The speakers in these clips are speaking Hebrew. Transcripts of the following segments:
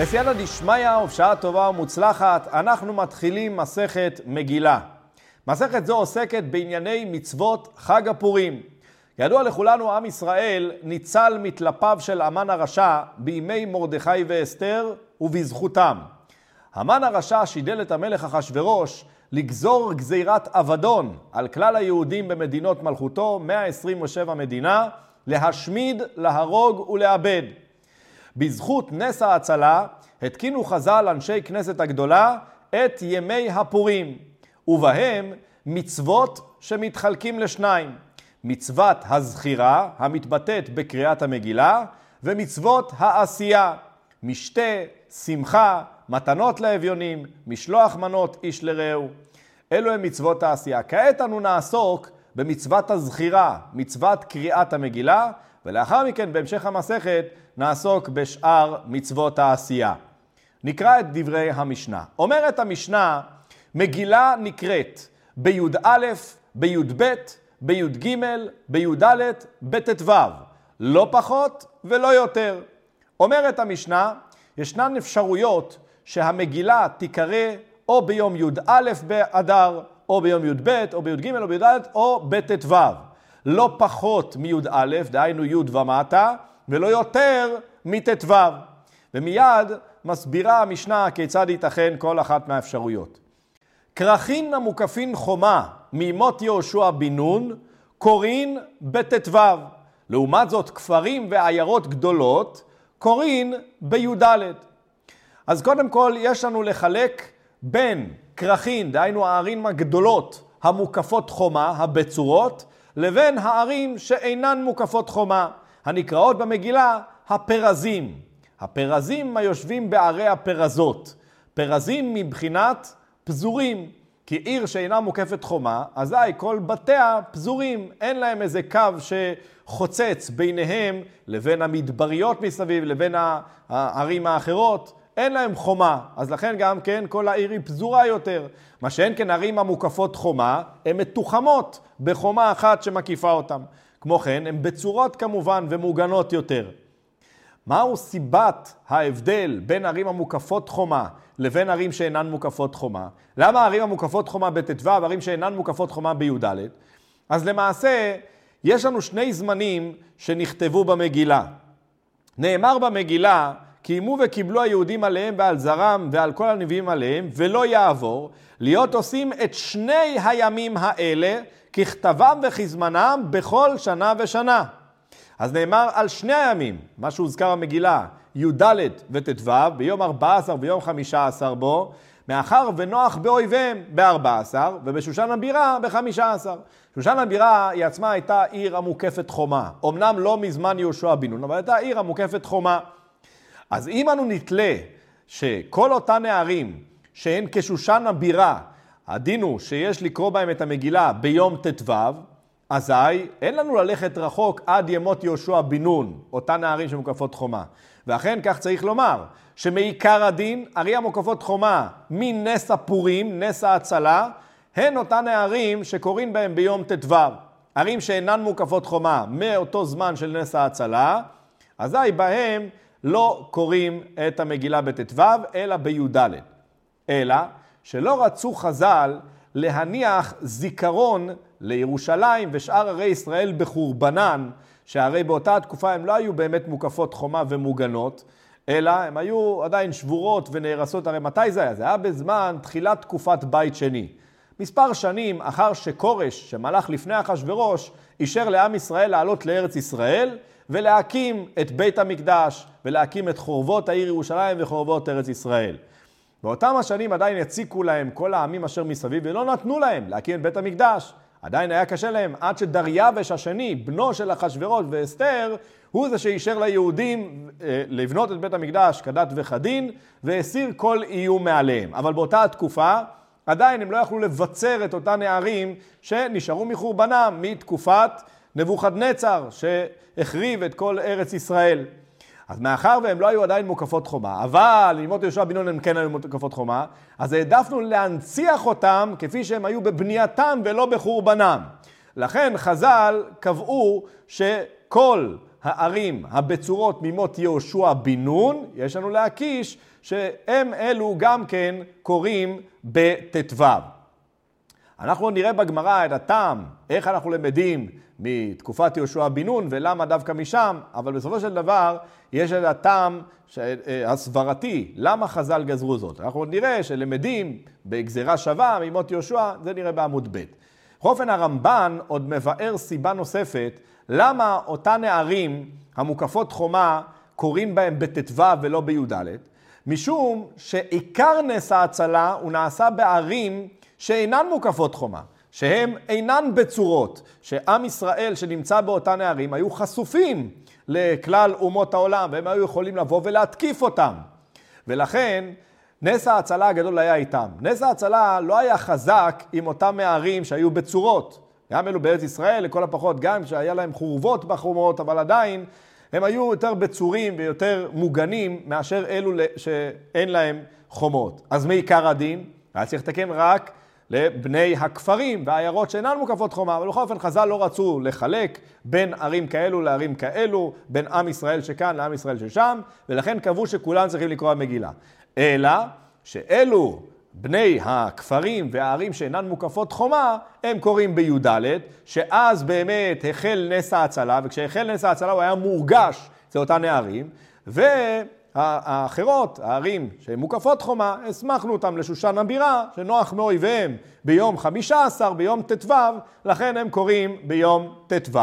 בסייעתא דשמיא ובשעה טובה ומוצלחת, אנחנו מתחילים מסכת מגילה. מסכת זו עוסקת בענייני מצוות חג הפורים. ידוע לכולנו, עם ישראל ניצל מטלפיו של המן הרשע בימי מרדכי ואסתר ובזכותם. המן הרשע שידל את המלך אחשורוש לגזור גזירת אבדון על כלל היהודים במדינות מלכותו, 127 מדינה, להשמיד, להרוג ולאבד. בזכות נס ההצלה התקינו חז"ל אנשי כנסת הגדולה את ימי הפורים, ובהם מצוות שמתחלקים לשניים. מצוות הזכירה, המתבטאת בקריאת המגילה, ומצוות העשייה, משתה, שמחה, מתנות לאביונים, משלוח מנות איש לרעהו. אלו הם מצוות העשייה. כעת אנו נעסוק במצוות הזכירה, מצוות קריאת המגילה, ולאחר מכן, בהמשך המסכת, נעסוק בשאר מצוות העשייה. נקרא את דברי המשנה. אומרת המשנה, מגילה נקראת בי"א, בי"ב, בי"ג, בי"ד, בט"ו, לא פחות ולא יותר. אומרת המשנה, ישנן אפשרויות שהמגילה תיקרא או ביום י"א באדר, או ביום י"ב, או בי"ג, או בי"ד, או בט"ו. לא פחות מי"א, דהיינו י' ומטה, ולא יותר מט"ו. ומיד מסבירה המשנה כיצד ייתכן כל אחת מהאפשרויות. כרכין המוקפין חומה מימות יהושע בן נון, קורין בט"ו. לעומת זאת, כפרים ועיירות גדולות, קורין בי"ד. אז קודם כל, יש לנו לחלק בין כרכין, דהיינו הערים הגדולות המוקפות חומה, הבצורות, לבין הערים שאינן מוקפות חומה, הנקראות במגילה הפרזים. הפרזים היושבים בערי הפרזות. פרזים מבחינת פזורים, כי עיר שאינה מוקפת חומה, אזי כל בתיה פזורים, אין להם איזה קו שחוצץ ביניהם לבין המדבריות מסביב, לבין הערים האחרות. אין להם חומה, אז לכן גם כן כל העיר היא פזורה יותר. מה שאין כן ערים המוקפות חומה, הן מתוחמות בחומה אחת שמקיפה אותן. כמו כן, הן בצורות כמובן ומוגנות יותר. מהו סיבת ההבדל בין ערים המוקפות חומה לבין ערים שאינן מוקפות חומה? למה ערים המוקפות חומה בט"ו וערים שאינן מוקפות חומה בי"ד? אז למעשה, יש לנו שני זמנים שנכתבו במגילה. נאמר במגילה, קיימו וקיבלו היהודים עליהם ועל זרם ועל כל הנביאים עליהם, ולא יעבור, להיות עושים את שני הימים האלה ככתבם וכזמנם בכל שנה ושנה. אז נאמר על שני הימים, מה שהוזכר במגילה, י"ד וט"ו, ביום 14 ויום 15 בו, מאחר ונוח באויביהם ב-14 ובשושן הבירה ב-15. שושן הבירה היא עצמה הייתה עיר המוקפת חומה. אמנם לא מזמן יהושע בן נון, אבל הייתה עיר המוקפת חומה. אז אם אנו נתלה שכל אותן נערים שהן כשושן הבירה, הדין הוא שיש לקרוא בהם את המגילה ביום ט"ו, אזי אין לנו ללכת רחוק עד ימות יהושע בן נון, אותן נערים שמוקפות חומה. ואכן כך צריך לומר, שמעיקר הדין, ערי המוקפות חומה מנס הפורים, נס ההצלה, הן אותן נערים שקוראים בהם ביום ט"ו. ערים שאינן מוקפות חומה מאותו זמן של נס ההצלה, אזי בהם לא קוראים את המגילה בט"ו, אלא בי"ד. אלא שלא רצו חז"ל להניח זיכרון לירושלים ושאר ערי ישראל בחורבנן, שהרי באותה תקופה הם לא היו באמת מוקפות חומה ומוגנות, אלא הם היו עדיין שבורות ונהרסות, הרי מתי זה היה? זה היה בזמן תחילת תקופת בית שני. מספר שנים אחר שכורש, שמלך לפני אחשורוש, אישר לעם ישראל לעלות לארץ ישראל ולהקים את בית המקדש ולהקים את חורבות העיר ירושלים וחורבות ארץ ישראל. באותם השנים עדיין הציקו להם כל העמים אשר מסביב ולא נתנו להם להקים את בית המקדש. עדיין היה קשה להם עד שדריווש השני, בנו של אחשוורוש ואסתר, הוא זה שאישר ליהודים אה, לבנות את בית המקדש כדת וכדין והסיר כל איום מעליהם. אבל באותה התקופה עדיין הם לא יכלו לבצר את אותם נערים שנשארו מחורבנם מתקופת נבוכדנצר שהחריב את כל ארץ ישראל. אז מאחר והם לא היו עדיין מוקפות חומה, אבל ללמוד יהושע בן נון הם כן היו מוקפות חומה, אז העדפנו להנציח אותם כפי שהם היו בבנייתם ולא בחורבנם. לכן חז"ל קבעו שכל הערים הבצורות ממות יהושע בן נון, יש לנו להקיש שהם אלו גם כן קוראים בט"ו. אנחנו נראה בגמרא את הטעם, איך אנחנו למדים מתקופת יהושע בן נון ולמה דווקא משם, אבל בסופו של דבר יש את הטעם אה, הסברתי, למה חז"ל גזרו זאת. אנחנו נראה שלמדים בגזירה שווה ממות יהושע, זה נראה בעמוד ב'. בכל אופן הרמב"ן עוד מבאר סיבה נוספת למה אותן נערים המוקפות חומה קוראים בהם בט"ו ולא בי"ד, משום שעיקר נס ההצלה הוא נעשה בערים שאינן מוקפות חומה, שהן אינן בצורות, שעם ישראל שנמצא באותן הערים היו חשופים לכלל אומות העולם, והם היו יכולים לבוא ולהתקיף אותם. ולכן נס ההצלה הגדול היה איתם. נס ההצלה לא היה חזק עם אותם מערים שהיו בצורות. גם אלו בארץ ישראל, לכל הפחות, גם שהיה להם חורבות בחומות, אבל עדיין הם היו יותר בצורים ויותר מוגנים מאשר אלו שאין להם חומות. אז מעיקר הדין, היה צריך לתקן רק לבני הכפרים והעיירות שאינן מוקפות חומה, אבל בכל אופן חז"ל לא רצו לחלק בין ערים כאלו לערים כאלו, בין עם ישראל שכאן לעם ישראל ששם, ולכן קבעו שכולם צריכים לקרוא המגילה. אלא שאלו בני הכפרים והערים שאינן מוקפות חומה, הם קוראים בי"ד, שאז באמת החל נס ההצלה, וכשהחל נס ההצלה הוא היה מורגש אצל אותן הערים, והאחרות, הערים שהן מוקפות חומה, הסמכנו אותם לשושן הבירה, שנוח מאויביהם ביום חמישה עשר, ביום ט"ו, לכן הם קוראים ביום ט"ו.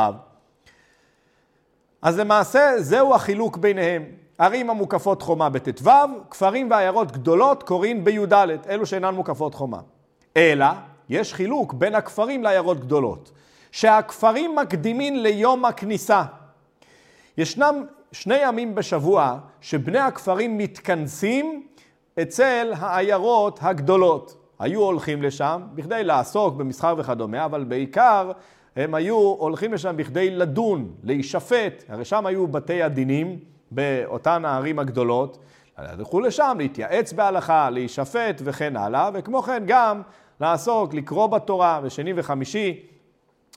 אז למעשה זהו החילוק ביניהם. ערים המוקפות חומה בט"ו, כפרים ועיירות גדולות קוראים בי"ד, אלו שאינן מוקפות חומה. אלא, יש חילוק בין הכפרים לעיירות גדולות, שהכפרים מקדימים ליום הכניסה. ישנם שני ימים בשבוע שבני הכפרים מתכנסים אצל העיירות הגדולות. היו הולכים לשם בכדי לעסוק במסחר וכדומה, אבל בעיקר הם היו הולכים לשם בכדי לדון, להישפט, הרי שם היו בתי הדינים. באותן הערים הגדולות, ילכו לשם להתייעץ בהלכה, להישפט וכן הלאה, וכמו כן גם לעסוק, לקרוא בתורה בשני וחמישי.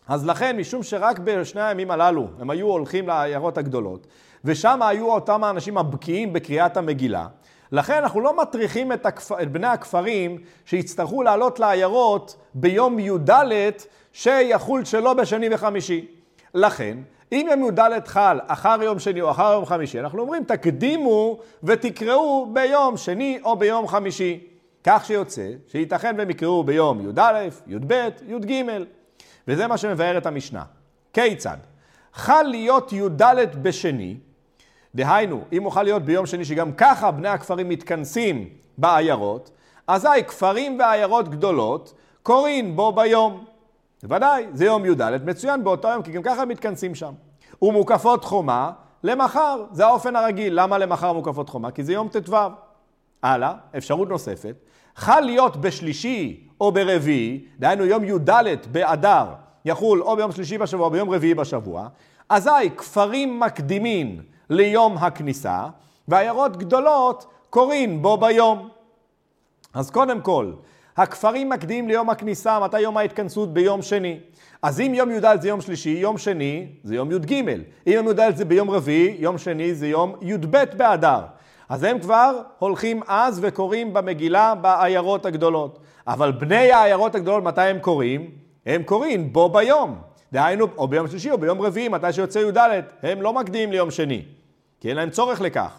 אז לכן, משום שרק בשני הימים הללו הם היו הולכים לעיירות הגדולות, ושם היו אותם האנשים הבקיאים בקריאת המגילה, לכן אנחנו לא מטריחים את, הכפ... את בני הכפרים שיצטרכו לעלות לעיירות ביום י"ד שיחול שלא בשני וחמישי. לכן, אם יום י"ד חל אחר יום שני או אחר יום חמישי, אנחנו אומרים תקדימו ותקראו ביום שני או ביום חמישי. כך שיוצא שייתכן והם יקראו ביום י"א, י"ב, י"ג. וזה מה שמבארת המשנה. כיצד? חל להיות י"ד בשני, דהיינו, אם חל להיות ביום שני שגם ככה בני הכפרים מתכנסים בעיירות, אזי כפרים ועיירות גדולות קוראים בו ביום. בוודאי, זה יום י"ד, מצוין באותו יום, כי גם ככה מתכנסים שם. ומוקפות חומה למחר, זה האופן הרגיל. למה למחר מוקפות חומה? כי זה יום ט"ו. הלאה, אפשרות נוספת, חל להיות בשלישי או ברביעי, דהיינו יום י"ד באדר, יחול או ביום שלישי בשבוע או ביום רביעי בשבוע, אזי כפרים מקדימים ליום הכניסה, ועיירות גדולות קוראים בו ביום. אז קודם כל, הכפרים מקדימים ליום הכניסה, מתי יום ההתכנסות? ביום שני. אז אם יום י"ד זה יום שלישי, יום שני זה יום י"ג. אם יום י"ד זה ביום רביעי, יום שני זה יום י"ב באדר. אז הם כבר הולכים אז וקוראים במגילה בעיירות הגדולות. אבל בני העיירות הגדולות, מתי הם קוראים? הם קוראים בו ביום. דהיינו, או ביום שלישי או ביום רביעי, מתי שיוצא י"ד. הם לא מקדימים ליום שני, כי אין להם צורך לכך.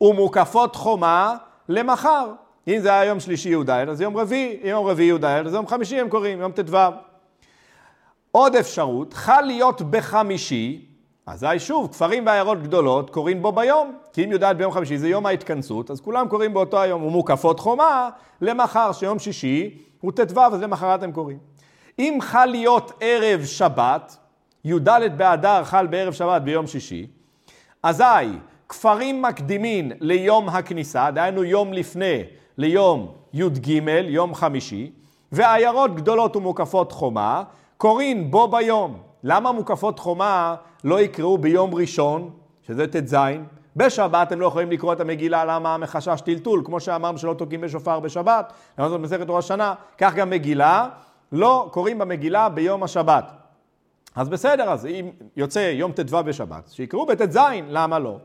ומוקפות חומה למחר. אם זה היה יום שלישי י"ד, אז יום רביעי, יום רביעי י"ד, אז יום חמישי הם קוראים, יום ט"ו. עוד אפשרות, חל להיות בחמישי, אזי שוב, כפרים ועיירות גדולות קוראים בו ביום. כי אם י"ד ביום חמישי זה יום ההתכנסות, אז כולם קוראים באותו היום. ומוקפות חומה למחר, שיום שישי הוא ט"ו, אז למחרת הם קוראים. אם חל להיות ערב שבת, י"ד באדר חל בערב שבת ביום שישי, אזי כפרים מקדימים ליום הכניסה, דהיינו יום לפני ליום י"ג, יום חמישי, ועיירות גדולות ומוקפות חומה, קוראים בו ביום. למה מוקפות חומה לא יקראו ביום ראשון, שזה ט"ז? בשבת הם לא יכולים לקרוא את המגילה, למה? מחשש טלטול, כמו שאמרנו שלא תוקעים בשופר בשבת, למה זאת מסכת ראש השנה, כך גם מגילה, לא קוראים במגילה ביום השבת. אז בסדר, אז אם יוצא יום ט"ו בשבת, שיקראו בט"ז, למה לא?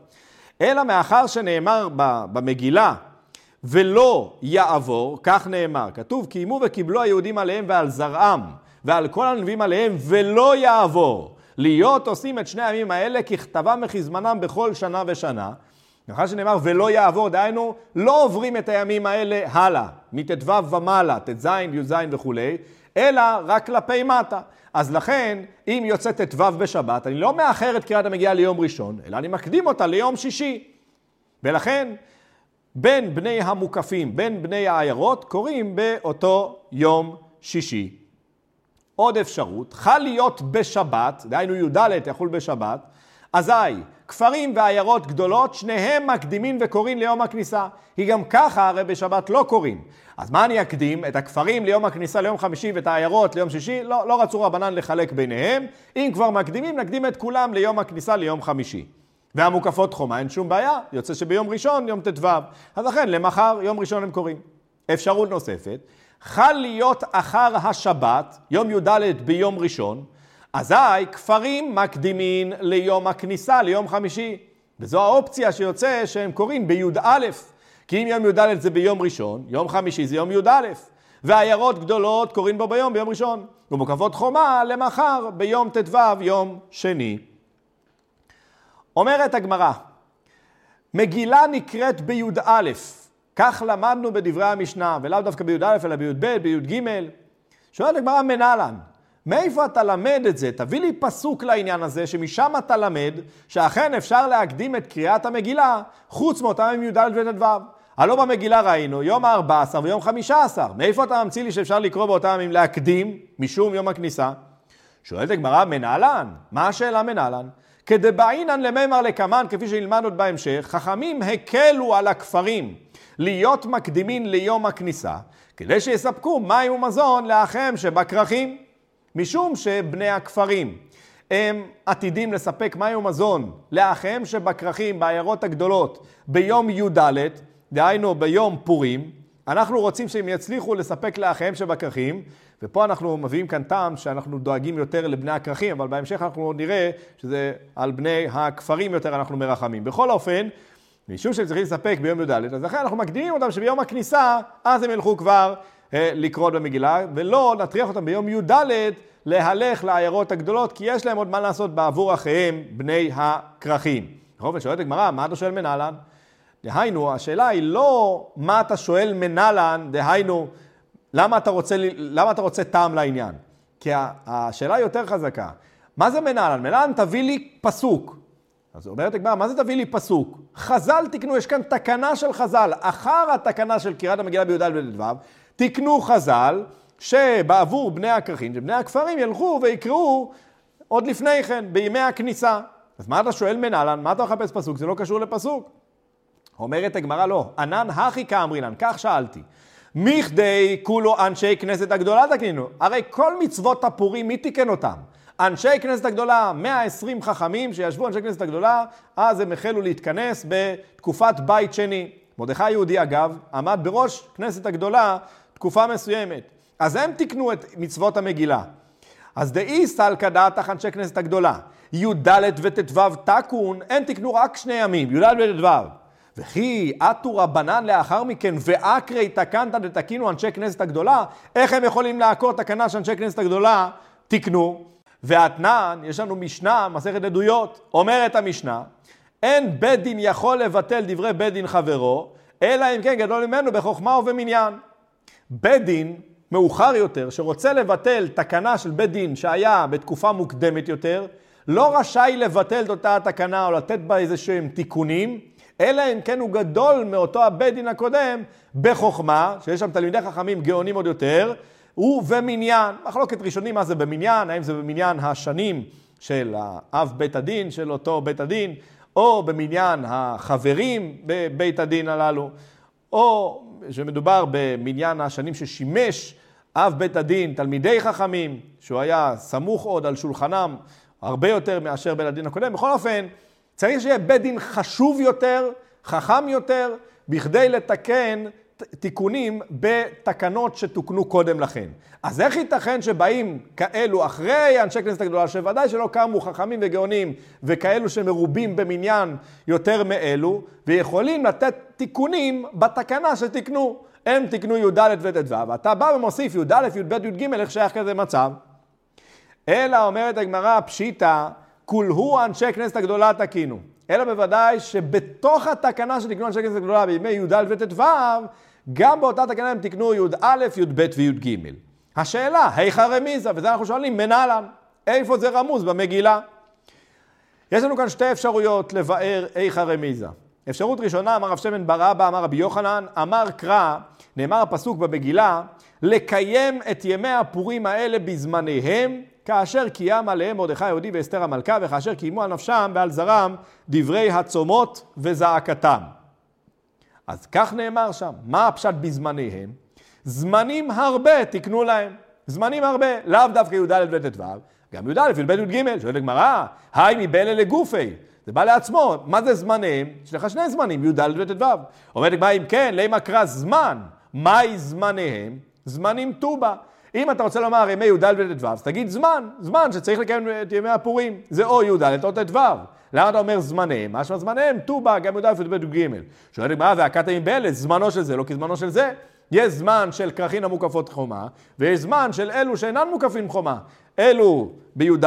אלא מאחר שנאמר במגילה, ולא יעבור, כך נאמר, כתוב, קיימו וקיבלו היהודים עליהם ועל זרעם, ועל כל הנביאים עליהם, ולא יעבור. להיות עושים את שני הימים האלה ככתבם וכזמנם בכל שנה ושנה. מאחר שנאמר ולא יעבור, דהיינו, לא עוברים את הימים האלה הלאה, מט"ו ומעלה, ט"ז, י"ז וכולי, אלא רק כלפי מטה. אז לכן, אם יוצא ט"ו בשבת, אני לא מאחר את קריאת המגיעה ליום ראשון, אלא אני מקדים אותה ליום שישי. ולכן, בין בני המוקפים, בין בני העיירות, קוראים באותו יום שישי. עוד אפשרות, חל להיות בשבת, דהיינו י"ד יחול בשבת, אזי כפרים ועיירות גדולות, שניהם מקדימים וקוראים ליום הכניסה. כי גם ככה הרי בשבת לא קוראים. אז מה אני אקדים? את הכפרים ליום הכניסה ליום חמישי ואת העיירות ליום שישי? לא, לא רצו רבנן לחלק ביניהם. אם כבר מקדימים, נקדים את כולם ליום הכניסה ליום חמישי. והמוקפות חומה, אין שום בעיה, יוצא שביום ראשון, יום ט"ו. אז לכן, למחר, יום ראשון הם קוראים. אפשרות נוספת, חל להיות אחר השבת, יום י"ד ביום ראשון, אזי כפרים מקדימים ליום הכניסה, ליום חמישי. וזו האופציה שיוצא שהם קוראים בי"א. כי אם יום י"ד זה ביום ראשון, יום חמישי זה יום י"א. ועיירות גדולות קוראים בו ביום, ביום ראשון. ומוקפות חומה למחר, ביום ט"ו, יום שני. אומרת הגמרא, מגילה נקראת בי"א, כך למדנו בדברי המשנה, ולאו דווקא בי"א אלא בי"ב, בי"ג. שואלת הגמרא מנהלן, מאיפה אתה למד את זה? תביא לי פסוק לעניין הזה, שמשם אתה למד שאכן אפשר להקדים את קריאת המגילה, חוץ מאותם י"ד וט"ו. הלא במגילה ראינו יום ה-14 ויום 15. מאיפה אתה ממציא לי שאפשר לקרוא באותם ימים להקדים משום יום הכניסה? שואלת הגמרא, מנהלן, מה השאלה מנהלן? כדבעינן למימר לקמן, כפי שנלמד עוד בהמשך, חכמים הקלו על הכפרים להיות מקדימין ליום הכניסה, כדי שיספקו מים ומזון לאחיהם שבכרכים. משום שבני הכפרים הם עתידים לספק מים ומזון לאחיהם שבכרכים, בעיירות הגדולות, ביום י"ד, דהיינו ביום פורים, אנחנו רוצים שהם יצליחו לספק לאחיהם שבכרכים, ופה אנחנו מביאים כאן טעם שאנחנו דואגים יותר לבני הכרכים, אבל בהמשך אנחנו נראה שזה על בני הכפרים יותר אנחנו מרחמים. בכל אופן, משום שהם צריכים לספק ביום י"ד, אז לכן אנחנו מקדימים אותם שביום הכניסה, אז הם ילכו כבר אה, לקרות במגילה, ולא נטריח אותם ביום י"ד להלך לעיירות הגדולות, כי יש להם עוד מה לעשות בעבור אחיהם בני הכרכים. בכל שואלת הגמרא, מה אתה שואל מנהלן? דהיינו, השאלה היא לא מה אתה שואל מנהלן, דהיינו, למה אתה רוצה, למה אתה רוצה טעם לעניין? כי השאלה היא יותר חזקה. מה זה מנהלן? מנהלן תביא לי פסוק. אז אומרת הגמרא, מה זה תביא לי פסוק? חז"ל תקנו, יש כאן תקנה של חז"ל. אחר התקנה של קריאת המגילה בי"ד וט"ו, תקנו חז"ל שבעבור בני הכרכים, שבני הכפרים ילכו ויקראו עוד לפני כן, בימי הכניסה. אז מה אתה שואל מנהלן? מה אתה מחפש פסוק? זה לא קשור לפסוק. אומרת הגמרא לא, ענן הכי כאמרינן, כך שאלתי. מכדי כולו אנשי כנסת הגדולה תקנינו. הרי כל מצוות הפורים, מי תיקן אותם? אנשי כנסת הגדולה, 120 חכמים שישבו אנשי כנסת הגדולה, אז הם החלו להתכנס בתקופת בית שני. מרדכי יהודי אגב, עמד בראש כנסת הגדולה תקופה מסוימת. אז הם תיקנו את מצוות המגילה. אז דאי סלקא דעתך אנשי כנסת הגדולה. י"ד וט"ו תקון, הם תיקנו רק שני ימים, י"ד וט"ו. וכי עטו רבנן לאחר מכן, ואקרי תקנת דתקינו אנשי כנסת הגדולה, איך הם יכולים לעקור תקנה שאנשי כנסת הגדולה תיקנו? ואתנן, יש לנו משנה, מסכת עדויות, אומרת המשנה, אין בית דין יכול לבטל דברי בית דין חברו, אלא אם כן גדול ממנו בחוכמה ובמניין. בית דין מאוחר יותר, שרוצה לבטל תקנה של בית דין שהיה בתקופה מוקדמת יותר, לא רשאי לבטל את אותה התקנה או לתת בה איזה שהם תיקונים, אלא אם כן הוא גדול מאותו הבית דין הקודם בחוכמה, שיש שם תלמידי חכמים גאונים עוד יותר, ובמניין. מחלוקת ראשונים מה זה במניין, האם זה במניין השנים של אב בית הדין של אותו בית הדין, או במניין החברים בבית הדין הללו, או שמדובר במניין השנים ששימש אב בית הדין, תלמידי חכמים, שהוא היה סמוך עוד על שולחנם הרבה יותר מאשר בית הדין הקודם. בכל אופן, צריך שיהיה בית דין חשוב יותר, חכם יותר, בכדי לתקן תיקונים בתקנות שתוקנו קודם לכן. אז איך ייתכן שבאים כאלו אחרי אנשי כנסת הגדולה, שוודאי שלא קמו חכמים וגאונים וכאלו שמרובים במניין יותר מאלו, ויכולים לתת תיקונים בתקנה שתיקנו. הם תיקנו י"ד וט"ו, אתה בא ומוסיף י"א, י"ב, י"ג, איך שייך כזה מצב? אלא אומרת הגמרא פשיטא, כולהו אנשי כנסת הגדולה תקינו. אלא בוודאי שבתוך התקנה שתקנו אנשי כנסת הגדולה בימי י"ד וט"ו, גם באותה תקנה הם תקנו י"א, י"ב וי"ג. השאלה, היכא רמיזה? וזה אנחנו שואלים, מנהלן, איפה זה רמוז במגילה? יש לנו כאן שתי אפשרויות לבאר איכא רמיזה. אפשרות ראשונה, אמר רב שמן בר אבא, אמר רבי יוחנן, אמר קרא, נאמר הפסוק במגילה, לקיים את ימי הפורים האלה בזמניהם, כאשר קיים עליהם מרדכי היהודי ואסתר המלכה, וכאשר קיימו על נפשם ועל זרם דברי הצומות וזעקתם. אז כך נאמר שם, מה הפשט בזמניהם? זמנים הרבה תקנו להם, זמנים הרבה, לאו דווקא י"ד וט"ו, גם י"א, י"ב, י"ג, שואלת הגמרא, היי מבלה לגופי, זה בא לעצמו, מה זה זמניהם? יש לך שני זמנים, י"ד וט"ו. אומרת הגמרא, אם כן, למה קרא זמן, מהי זמניהם? זמנים טובה. אם אתה רוצה לומר ימי י"ד וט"ו, אז תגיד זמן, זמן שצריך לקיים את ימי הפורים. זה או י"ד או ט"ו. למה אתה אומר זמניהם? משמע זמניהם, ט"ו, גם י"ד י"ב י"ג. שואלת הגמרא, והכת מבלת, זמנו של זה, לא כזמנו של זה. יש זמן של כרכין המוקפות חומה, ויש זמן של אלו שאינן מוקפים חומה. אלו בי"ד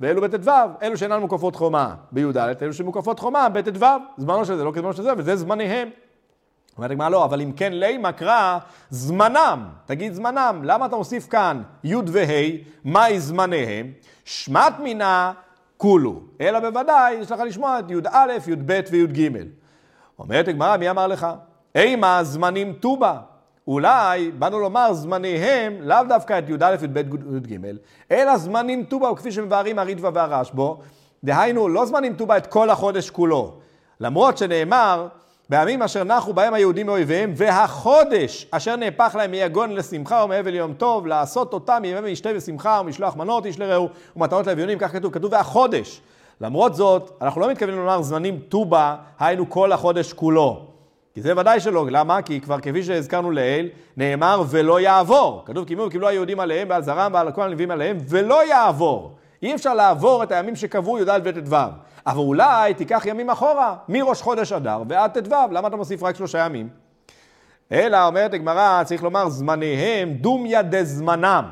ואלו בט"ו, אלו שאינן מוקפות חומה בי"ד, אלו שמוקפות חומה בט"ו, זמנו של זה, לא כזמנו של זה, וזה זמניהם. אומרת הגמרא לא, אבל אם כן לימה קרא זמנם, תגיד זמנם, למה אתה מוסיף כאן י' וה', מהי זמניהם? שמט מינה כולו, אלא בוודאי יש לך לשמוע את י"א, י"ב וי"ג. אומרת הגמרא, מי אמר לך? אימה זמנים טובה. אולי באנו לומר זמניהם לאו דווקא את י"א, י"ב, י"ג, אלא זמנים טובה, וכפי שמבארים הריטב"א והרשב"א, דהיינו לא זמנים טובה את כל החודש כולו. למרות שנאמר, בימים אשר נחו בהם היהודים מאויביהם, והחודש אשר נהפך להם מיגון לשמחה ומאבל יום טוב, לעשות אותם מימי משתה ושמחה ומשלוח מנות איש לרעהו ומתנות לאביונים, כך כתוב, כתוב והחודש. למרות זאת, אנחנו לא מתכוונים לומר זמנים טובה, היינו כל החודש כולו. כי זה ודאי שלא, למה? כי כבר כפי שהזכרנו לעיל, נאמר ולא יעבור. כתוב קיבלו, קיבלו היהודים עליהם ועל זרם ועל כל הנביאים עליהם, ולא יעבור. אי אפשר לעבור את הימים שקבעו י"ד וט"ו. אבל אולי תיקח ימים אחורה, מראש חודש אדר ועד ט"ו, למה אתה מוסיף רק שלושה ימים? אלא, אומרת הגמרא, צריך לומר זמניהם דומיה דזמנם.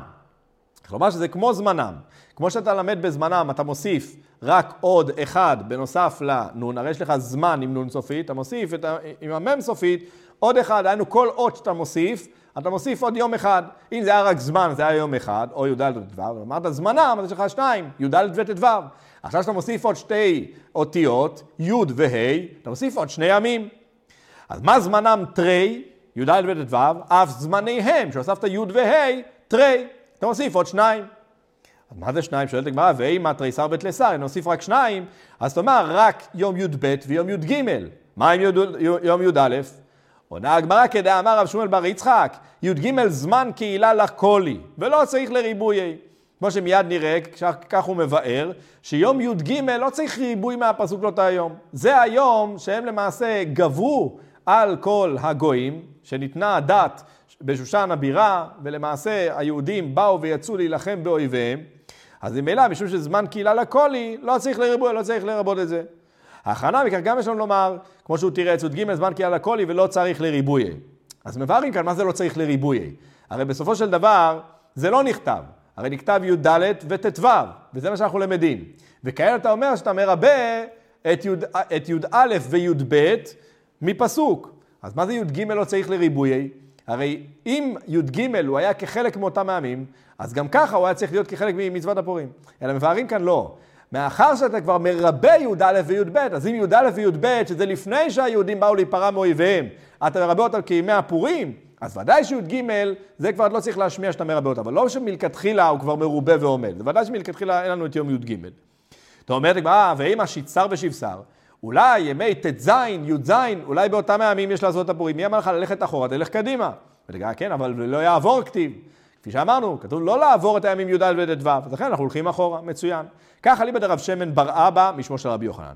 כלומר שזה כמו זמנם. כמו שאתה למד בזמנם, אתה מוסיף רק עוד אחד בנוסף לנון, הרי יש לך זמן עם נון סופית, אתה מוסיף את ה, עם המם סופית עוד אחד, היינו כל אות שאתה מוסיף, אתה מוסיף עוד יום אחד. אם זה היה רק זמן, זה היה יום אחד, או י"ד וט"ו, אמרת זמנם, אז יש לך שניים, י"ד וט"ו. עכשיו שאתה מוסיף עוד שתי אותיות, י' וה', אתה מוסיף עוד שני ימים. אז מה זמנם תרי, י"ד וט"ו, אף זמניהם, שהוספת י' וה', תרי, אתה מוסיף עוד שניים. אז מה זה שניים? שואלת הגמרא, ואם התריסר בתלסר, אם נוסיף רק שניים, אז תאמר רק יום י"ב ויום י"ג. מה עם יום י"א? עונה הגמרא כדאמר רב שמואל בר יצחק, י"ג זמן קהילה לקולי, ולא צריך לריבויי. כמו שמיד נראה, כך הוא מבאר, שיום י"ג לא צריך ריבוי מהפסוק לאותו היום. זה היום שהם למעשה גברו על כל הגויים, שניתנה הדת בשושן הבירה, ולמעשה היהודים באו ויצאו להילחם באויביהם. אז ממילא, משום שזמן קהילה לקולי, לא צריך לריבוי, לא צריך לרבות את זה. הכנה מכך גם יש לנו לומר, כמו שהוא תראה, י"ג זמן קהילה לקולי ולא צריך לריבוי. אז מבארים כאן, מה זה לא צריך לריבוי? הרי בסופו של דבר, זה לא נכתב. הרי נכתב י"ד וט"ו, וזה מה שאנחנו למדים. וכאלה אתה אומר שאתה מרבה את, י"א וי"ב מפסוק. אז מה זה י"ג לא צריך לריבוי? הרי אם י"ג הוא היה כחלק מאותם העמים, אז גם ככה הוא היה צריך להיות כחלק ממצוות הפורים. אלא מבארים כאן לא. מאחר שאתה כבר מרבה י"א וי"ב, אז אם י"א וי"ב, שזה לפני שהיהודים באו להיפרע מאויביהם, אתה מרבה אותם כימי הפורים, אז ודאי שי"ג, זה כבר לא צריך להשמיע שאתה מרבה אותם, אבל לא שמלכתחילה הוא כבר מרובה ועומד, זה ודאי שמלכתחילה אין לנו את יום י"ג. אתה אומר לגמרא, ואם השיצר ושבשר, אולי ימי ט"ז, י"ז, אולי באותם הימים יש לעשות את הפורים, מי אמר לך ללכת אחורה, תלך קדימה. ולגמרי, כן, אבל לא יעבור כתיב. כפי שאמרנו, כתוב לא לעבור את הימים י"ד וט"ו, אז לכן אנחנו הולכים אחורה, מצוין. ככה ליבא דרב שמן בר אבא משמו של רבי יוחנן.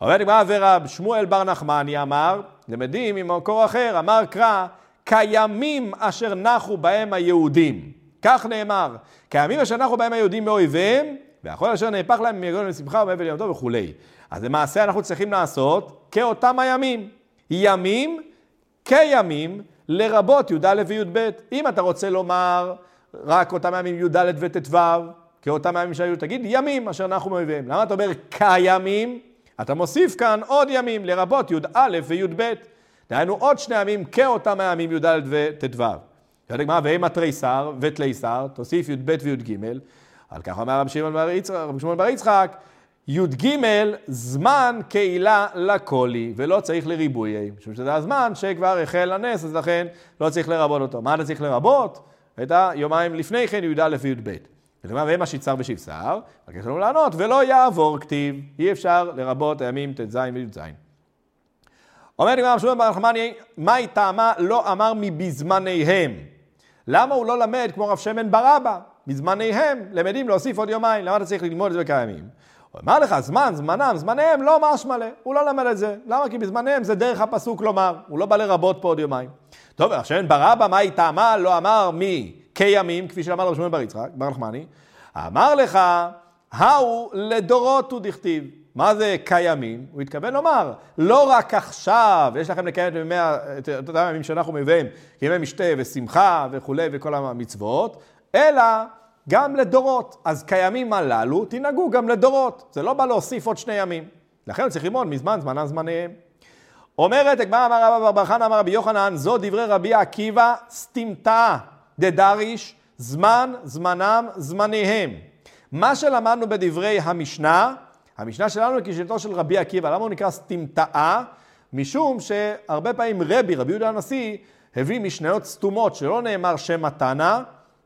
אומרת הגמרא ורב שמואל בר נחמני אמר, למדים ממקור אחר, אמר קרא, כימים אשר נחו בהם היהודים. כך נאמר, כימים אשר נחו בהם היהודים מאויביהם, והחול אשר נהפך להם מיגון לשמחה ומבל יום טוב וכולי. אז למעשה אנחנו צריכים לעשות כאותם הימים. ימים כימים, לרבות י"א וי"ב. אם אתה רוצה לומר רק אותם ימים י"ד וט"ו, כאותם הימים שהיו, תגיד ימים אשר אנחנו מאויביהם. למה אתה אומר כימים? אתה מוסיף כאן עוד ימים, לרבות י"א וי"ב. דהיינו עוד שני ימים כאותם הימים י"ד וט"ו. שואלת הגמרא, ואימה תריסר ותליסר, תוסיף י"ב וי"ג. על כך אומר רבי שמעון בר יצחק, י"ג זמן קהילה לקולי, ולא צריך לריבוי, משום שזה הזמן שכבר החל הנס, אז לכן לא צריך לרבות אותו. מה אתה צריך לרבות? את היומיים לפני כן י"א וי"ב. כלומר, ואם השיצר בשבשר, רק לנו לענות, ולא יעבור כתיב, אי אפשר לרבות הימים ט"ז וי"ז. אומר לי שמואל בר נחמני, מהי טעמה לא אמר מבזמניהם? למה הוא לא למד כמו רב שמן ברבא? בזמניהם למדים להוסיף עוד יומיים, למה אתה צריך ללמוד את זה בכמה ימים? הוא אמר לך, זמן, זמנם, זמניהם, לא משמע לה, הוא לא למד את זה. למה? כי בזמניהם זה דרך הפסוק לומר, הוא לא בא לרבות פה עוד יומיים. טוב, רב שמן ברבא, מהי טעמה לא אמר מי כימים, כפי שאמר רב שמואל בר יצחק, בר נחמני, אמר לך, ההוא לדורות הוא דכתיב. מה זה קיימים? הוא התכוון לומר, לא רק עכשיו, יש לכם לקיים את אותם הימים שאנחנו מביאים, ימי משתה ושמחה וכולי וכל המצוות, אלא גם לדורות. אז קיימים הללו, תנהגו גם לדורות. זה לא בא להוסיף עוד שני ימים. לכן צריך ללמוד מזמן זמנם זמניהם. אומרת הגמרא אמר רבא בר חנא אמר רבי יוחנן, זו דברי רבי עקיבא סתימתא דדריש, זמן זמנם זמניהם. מה שלמדנו בדברי המשנה, המשנה שלנו היא כשיטתו של רבי עקיבא. למה הוא נקרא סתימתאה? משום שהרבה פעמים רבי, רבי יהודה הנשיא, הביא משניות סתומות שלא נאמר שם התנא,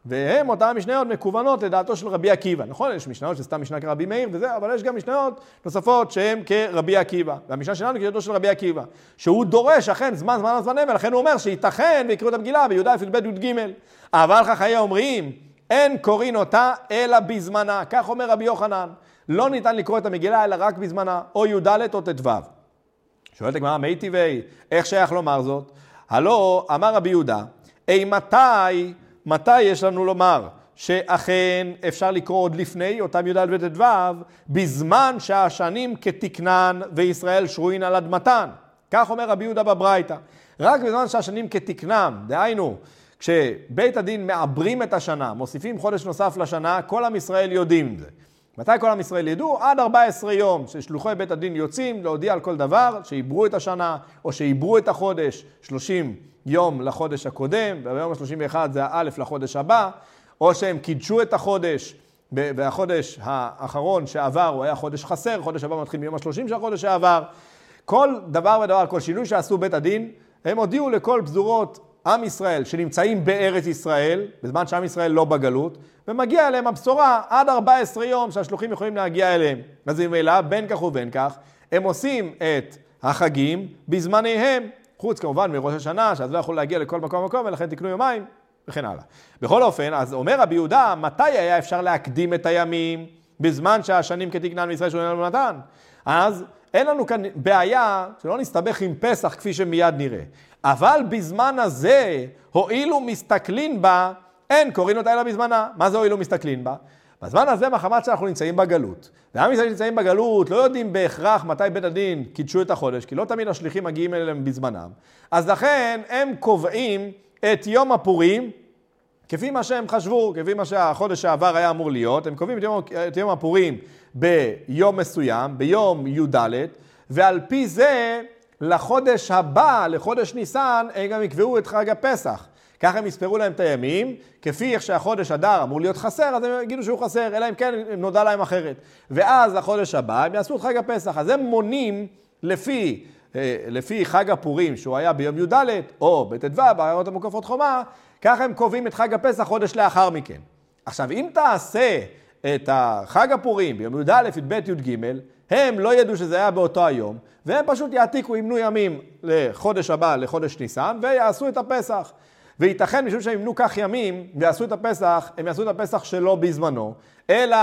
והם, אותן משניות מקוונות לדעתו של רבי עקיבא. נכון, יש משניות שסתם משנה כרבי מאיר וזה, אבל יש גם משניות נוספות שהן כרבי עקיבא. והמשנה שלנו כשיטתו של רבי עקיבא. שהוא דורש אכן זמן זמן הזמנים, ולכן הוא אומר שייתכן ויקראו את המגילה בי"א, י"ב, י"ג. אבל חכמי אומרים, אין קוראים אותה אלא בזמנה. כך אומר רבי יוחנן. לא ניתן לקרוא את המגילה אלא רק בזמנה, או י"ד או ט"ו. שואלת הגמרא, מי טבעי, איך שייך לומר זאת? הלא, אמר רבי יהודה, אימתי, מתי יש לנו לומר שאכן אפשר לקרוא עוד לפני אותם י"ד וט"ו, בזמן שהשנים כתקנן וישראל שרוין על אדמתן. כך אומר רבי יהודה בברייתא. רק בזמן שהשנים כתקנם, דהיינו, כשבית הדין מעברים את השנה, מוסיפים חודש נוסף לשנה, כל עם ישראל יודעים את זה. מתי כל עם ישראל ידעו? עד 14 יום ששלוחי בית הדין יוצאים להודיע על כל דבר, שעיברו את השנה או שעיברו את החודש, 30 יום לחודש הקודם, וביום ה-31 זה האלף לחודש הבא, או שהם קידשו את החודש, והחודש האחרון שעבר הוא היה חודש חסר, חודש הבא מתחיל מיום ה-30 של החודש שעבר. כל דבר ודבר, כל שינוי שעשו בית הדין, הם הודיעו לכל פזורות עם ישראל שנמצאים בארץ ישראל, בזמן שעם ישראל לא בגלות, ומגיע אליהם הבשורה עד 14 יום שהשלוחים יכולים להגיע אליהם. אז ממילא, בין כך ובין כך, הם עושים את החגים בזמניהם, חוץ כמובן מראש השנה, שאז לא יכולו להגיע לכל מקום ומקום, ולכן תקנו יומיים, וכן הלאה. בכל אופן, אז אומר רבי יהודה, מתי היה אפשר להקדים את הימים בזמן שהשנים כתקנן מישראל שהוא נתן? אז אין לנו כאן בעיה שלא נסתבך עם פסח כפי שמיד נראה. אבל בזמן הזה, הואילו מסתכלין בה, אין קוראים אותה אלא בזמנה. מה זה הואילו מסתכלין בה? בזמן הזה, מחמת שאנחנו נמצאים בגלות, ועם ישראל נמצאים בגלות, לא יודעים בהכרח מתי בית הדין קידשו את החודש, כי לא תמיד השליחים מגיעים אליהם בזמנם, אז לכן הם קובעים את יום הפורים כפי מה שהם חשבו, כפי מה שהחודש שעבר היה אמור להיות, הם קובעים את יום, את יום הפורים ביום מסוים, ביום י"ד, ועל פי זה לחודש הבא, לחודש ניסן, הם גם יקבעו את חג הפסח. ככה הם יספרו להם את הימים, כפי איך שהחודש אדר אמור להיות חסר, אז הם יגידו שהוא חסר, אלא אם כן נודע להם אחרת. ואז לחודש הבא הם יעשו את חג הפסח. אז הם מונים לפי, אה, לפי חג הפורים, שהוא היה ביום י"ד, או בט"ו, בעיירות המוקפות חומה, ככה הם קובעים את חג הפסח חודש לאחר מכן. עכשיו, אם תעשה את חג הפורים ביום י"א, י"ב, י"ג, הם לא ידעו שזה היה באותו היום, והם פשוט יעתיקו, ימנו ימים לחודש הבא, לחודש ניסן, ויעשו את הפסח. וייתכן משום שהם ימנו כך ימים ויעשו את הפסח, הם יעשו את הפסח שלא בזמנו, אלא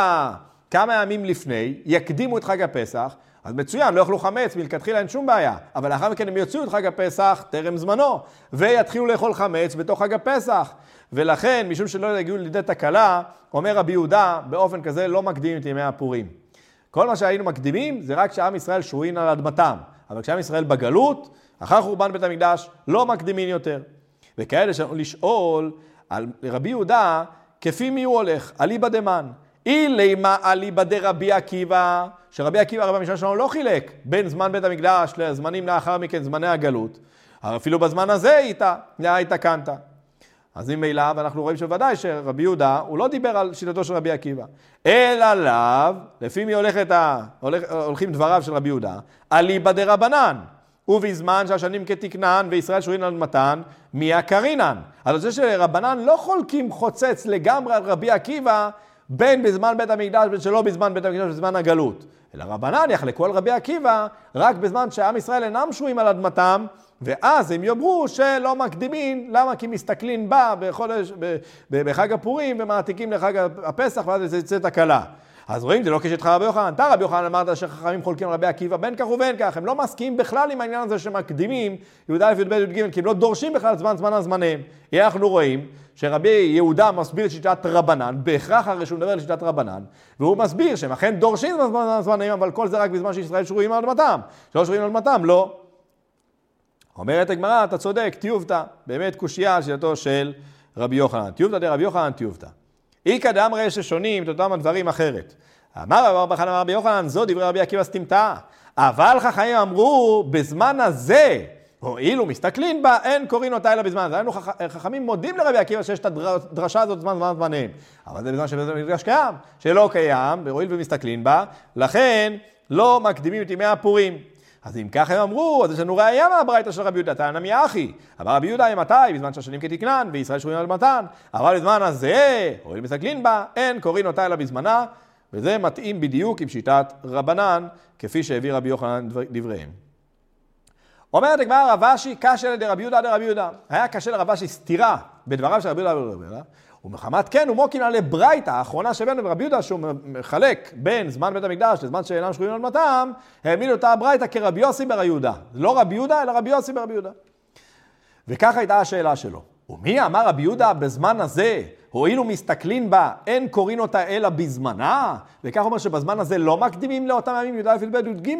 כמה ימים לפני, יקדימו את חג הפסח, אז מצוין, לא יאכלו חמץ, מלכתחילה אין שום בעיה. אבל לאחר מכן הם יוציאו את חג הפסח טרם זמנו, ויתחילו לאכול חמץ בתוך חג הפסח. ולכן, משום שלא יגיעו לידי תקלה, אומר רבי יהודה, באופן כזה לא מקדימים את ימי הפורים. כל מה שהיינו מקדימים זה רק כשעם ישראל שרויים על אדמתם. אבל כשעם ישראל בגלות, אחר חורבן בית המקדש, לא מקדימים יותר. וכאלה שאנחנו לשאול על רבי יהודה, כפי מי הוא הולך? אליבא דמן. אילי מה אליבא דרבי עקיבא, שרבי עקיבא הרב המשנה שלנו לא חילק בין זמן בית המקדש לזמנים לאחר מכן, זמני הגלות. אפילו בזמן הזה איתה, התקנת. אז ממילא, ואנחנו רואים שוודאי שרבי יהודה, הוא לא דיבר על שיטתו של רבי עקיבא, אלא לאו, לפי מי הולך ה... הולך, הולכים דבריו של רבי יהודה, אליבא דרבנן. ובזמן שהשנים כתקנן וישראל שרויים על מתן, מי הקרינן. אז זה שרבנן לא חולקים חוצץ לגמרי על רבי עקיבא, בין בזמן בית המקדש ובין שלא בזמן בית המקדש בזמן הגלות. אלא רבנן יחלקו על רבי עקיבא רק בזמן שעם ישראל אינם שרויים על אדמתם, ואז הם יאמרו שלא מקדימים, למה? כי מסתכלים בה בחודש, בחג הפורים ומעתיקים לחג הפסח ואז יצא תקלה. אז רואים, זה לא כשאתך רבי יוחנן. אתה רבי יוחנן אמרת שחכמים חולקים על רבי עקיבא בין כך ובין כך. הם לא מסכימים בכלל עם העניין הזה שמקדימים י"א, י"ב, י"ג, כי הם לא דורשים בכלל זמן זמן הזמניהם. אנחנו רואים שרבי יהודה מסביר את שיטת רבנן, בהכרח הרי שהוא מדבר על שיטת רבנן, והוא מסביר שהם אכן דורשים הזמנים, אבל כל זה רק בזמן שישראל שרויים על אדמתם. שלא שרויים על אדמתם, לא. אומרת הגמרא, אתה צודק, טיובתא, באמת קושייה על שיטתו של רבי יוחנן. טיובתא דרבי יוחנן טיובתא. איכא דאמרי ששונים את אותם הדברים אחרת. אמר רבי בחן אמר רבי יוחנן, זו דברי רבי עקיבא סתימתא. אבל חכמים אמרו, בזמן הזה, הואילו מסתכלים בה, אין קוראים אותה אלא בזמן. הזה. היינו חכמים מודים לרבי עקיבא שיש את הדרשה הזאת זמן זמן זמנים. אבל זה בזמן שבית המקדש קיים, שלא קיים, והואיל ומסתכלים בה, לכן לא מקדימים את ימי הפורים. אז אם ככה הם אמרו, אז יש לנו ראייה מהברייתא של רבי יהודה, תנא מיאחי. אמר רבי יהודה, מתי? בזמן שהשנים כתקנן, וישראל שרויים על מתן. אבל בזמן הזה, הואיל מסתכלים בה, אין קוראים אותה אלא בזמנה, וזה מתאים בדיוק עם שיטת רבנן, כפי שהביא רבי יוחנן דבריהם. אומרת הגמרא רב אשי, קשה לרבי יהודה דרבי יהודה. היה קשה לרב אשי סתירה בדבריו של רבי יהודה דרבי יהודה. ומחמת כן הוא מוקין על ברייתא, האחרונה שבין רבי יהודה, שהוא מחלק בין זמן בית המקדש לזמן שאינם שרויים על מתם, העמיד אותה הברייתא כרבי יוסי בר יהודה. לא רבי יהודה, אלא רבי יוסי ברבי יהודה. וככה הייתה השאלה שלו. ומי אמר רבי יהודה בזמן הזה, הואילו מסתכלים בה, אין קוראים אותה אלא בזמנה? וכך אומר שבזמן הזה לא מקדימים לאותם ימים י"א י"ב י"ג.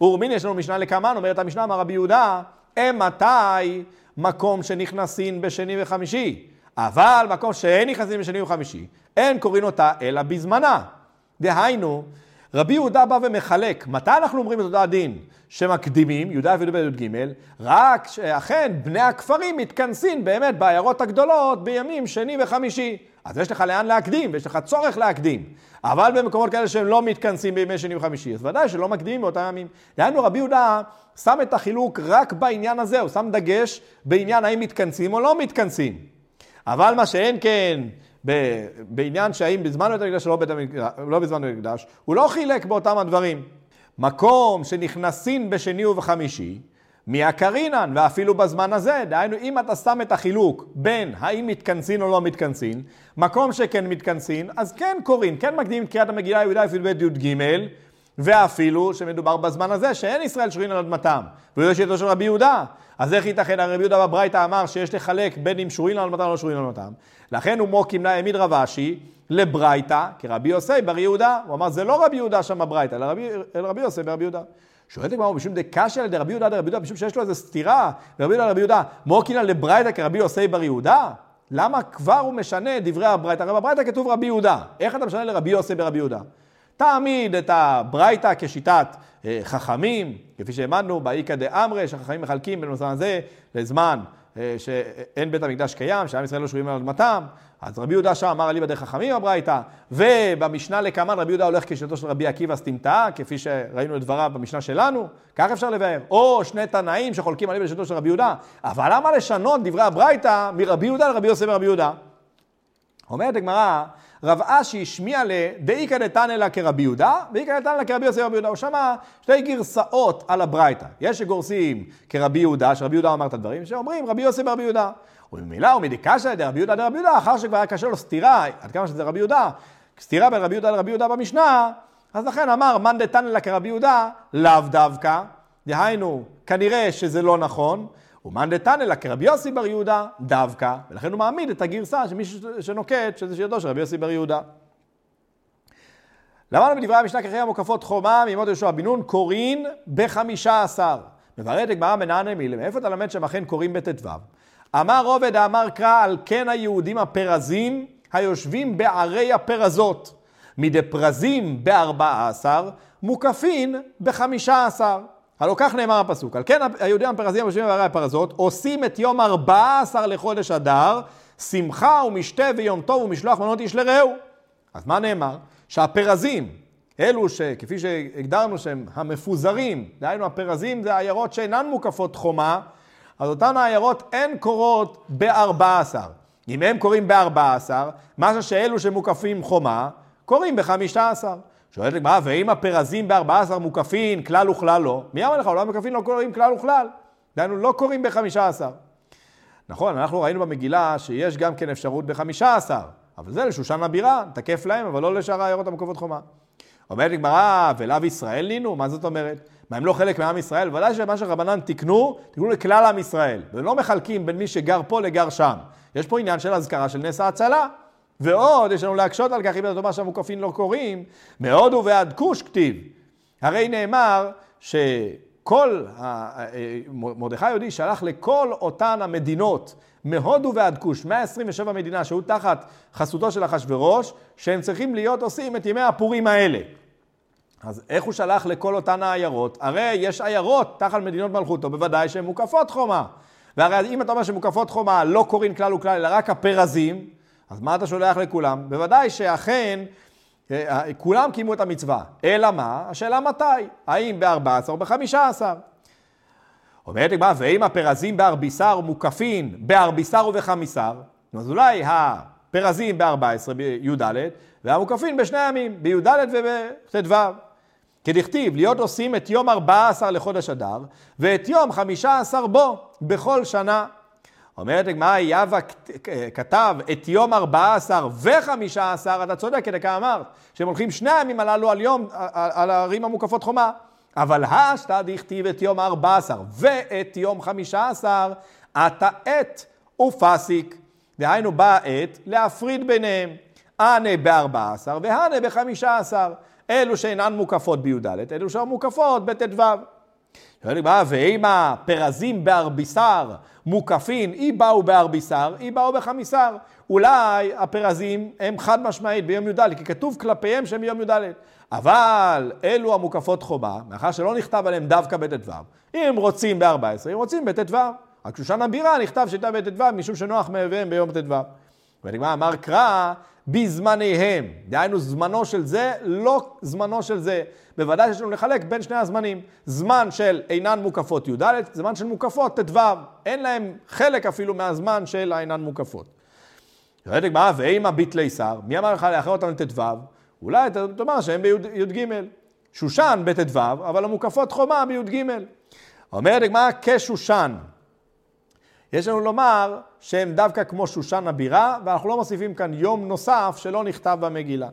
ורמין יש לנו משנה לקמן, אומרת המשנה, אמר רבי יהודה, מתי מקום שנכנסים בשני וחמישי? אבל מקום שאין נכנסים בשני וחמישי, אין קוראים אותה אלא בזמנה. דהיינו, רבי יהודה בא ומחלק, מתי אנחנו אומרים את אותו הדין שמקדימים, י"א י"ב י"ג, רק שאכן בני הכפרים מתכנסים באמת בעיירות הגדולות בימים שני וחמישי. אז יש לך לאן להקדים, ויש לך צורך להקדים. אבל במקומות כאלה שהם לא מתכנסים בימי שני וחמישי, אז ודאי שלא מקדימים באותם ימים. דהיינו רבי יהודה שם את החילוק רק בעניין הזה, הוא שם דגש בעניין האם מתכנסים או לא מתכנסים. אבל מה שאין כן בעניין שהאם בזמן בית המקדש או לא, לא בזמן בית המקדש, הוא לא חילק באותם הדברים. מקום שנכנסים בשני ובחמישי, מי הקרינן, ואפילו בזמן הזה, דהיינו אם אתה שם את החילוק בין האם מתכנסין או לא מתכנסין, מקום שכן מתכנסין, אז כן קוראים, כן מקדימים את קריאת המגילה י"א י"ב י"ג, ואפילו שמדובר בזמן הזה שאין ישראל שרויים על אדמתם, ולא שיטתו של רבי יהודה. אז איך ייתכן, הרי רבי יהודה בברייתא אמר שיש לחלק בין אם שרויים על אדמתם או לא שרויים על אדמתם. לכן הוא מוקים לה העמיד רב אשי לברייתא כרבי יוסי בר יהודה. הוא אמר זה לא רבי יהודה שם בברייתא, אלא רבי, אלא רבי יוסי ברבי יהודה. שואלת הגמרא, משום דקשיא על רבי יהודה דרבי יהודה, משום שיש לו איזה סתירה, ורבי יהודה לרבי יהודה, מוקינא לברייתא כרבי יוסי בר יהודה? למה כבר הוא משנה דברי הברייתא? הרי בברייתא כתוב רבי יהודה. איך אתה משנה לרבי יוסי ברבי יהודה? תעמיד את הברייתא כשיטת אה, חכמים, כפי שהעמדנו, באיכא דאמרי, שהחכמים מחלקים בין הזמן הזה לזמן אה, שאין בית המקדש קיים, שעם ישראל לא שרויים על אדמתם. אז רבי יהודה שם אמר אליבא דחכמים הברייתא, ובמשנה לקמן רבי יהודה הולך כשיטתו של רבי עקיבא סתימתא, כפי שראינו את דבריו במשנה שלנו, כך אפשר לבאר. או שני תנאים שחולקים אליבא דשיטתו של רבי יהודה. אבל למה לשנות דברי הברייתא מרבי יהודה לרבי יוסף ורבי יהודה? אומרת הגמרא, רב אשי השמיע לדאיכא דתנא לה כרבי יהודה, ואיכא דתנא לה כרבי יוסף ורבי יהודה. הוא שמע שתי גרסאות על הברייתא. יש שגורסים כרבי יהודה, שרבי יהודה אמר את הדברים, שאומרים רבי יוסף ורבי יהודה. וממילא ומדיקשא דרבי יהודה דרבי יהודה, אחר שכבר היה קשה לו סתירה, עד כמה שזה רבי יהודה, סתירה בין רבי יהודה לרבי יהודה במשנה, אז לכן אמר מאן דתנא לה כרבי יהודה, לאו דווקא, דהיינו, כנראה שזה לא נכון, ומאן דתנא לה כרבי יוסי בר יהודה, דווקא, ולכן הוא מעמיד את הגרסה מי שנוקט, שזה שירתו של רבי יוסי בר יהודה. למדנו בדברי המשנה ככי המוקפות חומה מימות יהושע בן נון קוראים בחמישה עשר. מבררת הגמרא מנענה מילה, מאיפה אתה למד שהם אכן קוראים בט"ו? אמר רובד האמר קרא על כן היהודים הפרזים היושבים בערי הפרזות. מדי פרזים בארבע עשר, מוקפין בחמישה עשר. הלא כך נאמר הפסוק. על כן היהודים הפרזים היושבים בערי הפרזות עושים את יום ארבע עשר לחודש אדר, שמחה ומשתה ויום טוב ומשלוח מנות איש לרעהו. אז מה נאמר? שהפרזים, אלו שכפי שהגדרנו שהם המפוזרים, דהיינו הפרזים זה עיירות שאינן מוקפות חומה, אז אותן העיירות אין קורות בארבע עשר. אם הם קוראים בארבע עשר, מה שאלו שמוקפים חומה, קוראים בחמישה עשר. שואלת לגמרא, ואם הפרזים בארבע עשר מוקפים כלל וכלל לא, מי אמר לך, אולי מוקפים לא קוראים כלל וכלל. דהיינו, לא קוראים בחמישה עשר. נכון, אנחנו ראינו במגילה שיש גם כן אפשרות בחמישה עשר. אבל זה לשושן הבירה, תקף להם, אבל לא לשאר העיירות המוקפות חומה. אומרת גמרא, ולאו ישראל נינו? מה זאת אומרת? מה, הם לא חלק מעם ישראל? ודאי שמה שרבנן תיקנו, תיקנו לכלל עם ישראל. ולא מחלקים בין מי שגר פה לגר שם. יש פה עניין של אזכרה של נס ההצלה. ועוד, יש לנו להקשות על כך, אם אתה אומר שהמוקפים לא קוראים, מהודו ועד כוש כתיב. הרי נאמר שכל, מרדכי היהודי שלח לכל אותן המדינות מהודו ועד כוש, 127 מדינה שהיו תחת חסותו של אחשורוש, שהם צריכים להיות עושים את ימי הפורים האלה. אז איך הוא שלח לכל אותן העיירות? הרי יש עיירות תחת מדינות מלכותו, בוודאי שהן מוקפות חומה. והרי אם אתה אומר שמוקפות חומה לא קוראים כלל וכלל, אלא רק הפרזים, אז מה אתה שולח לכולם? בוודאי שאכן אה, כולם קיימו את המצווה. אלא מה? השאלה מתי? האם ב-14 או ב-15? אומרת לגמרי, ואם הפרזים בארביסר מוקפין בארביסר ובחמיסר, אז אולי הפרזים ב-14 בי"ד, והמוקפין בשני ימים, בי"ד ובט"ו. כדכתיב, להיות עושים את יום 14 לחודש אדר, ואת יום 15 בו, בכל שנה. אומרת הגמרא, יאבה כתב את יום 14 ו-15, אתה צודק, כדקה אמרת, שהם הולכים שני הימים הללו על יום, על הערים המוקפות חומה. אבל השתא דכתיב את יום ארבע עשר ואת יום חמישה עשר, עתה עת ופסיק. דהיינו באה עת להפריד ביניהם. בארבע עשר והנה בחמישה עשר. אלו שאינן מוקפות בי"ד, אלו שמוקפות בט"ו. ואם הפרזים בארביסר מוקפין, אי באו בארביסר, אי באו בחמיסר. אולי הפרזים הם חד משמעית ביום י"ד, כי כתוב כלפיהם שהם ביום י"ד. אבל אלו המוקפות חומה, מאחר שלא נכתב עליהם דווקא בט"ו, אם רוצים ב-14, אם רוצים בט"ו. רק שושן הבירה נכתב שהייתה בט"ו, משום שנוח מהביהם ביום ט"ו. ונגמר אמר קרא בזמניהם, דהיינו זמנו של זה, לא זמנו של זה. בוודאי שיש לנו לחלק בין שני הזמנים. זמן של אינן מוקפות י"ד, זמן של מוקפות ט"ו. אין להם חלק אפילו מהזמן של האינן מוקפות. שואלת הגמרא, ואימה ביטלי שר, מי אמר לך לאחר אותם לט"ו? אולי אתה תאמר שהם בי"ג. שושן בט"ו, אבל המוקפות חומה בי"ג. אומרת הגמרא כשושן. יש לנו לומר שהם דווקא כמו שושן הבירה, ואנחנו לא מוסיפים כאן יום נוסף שלא נכתב במגילה.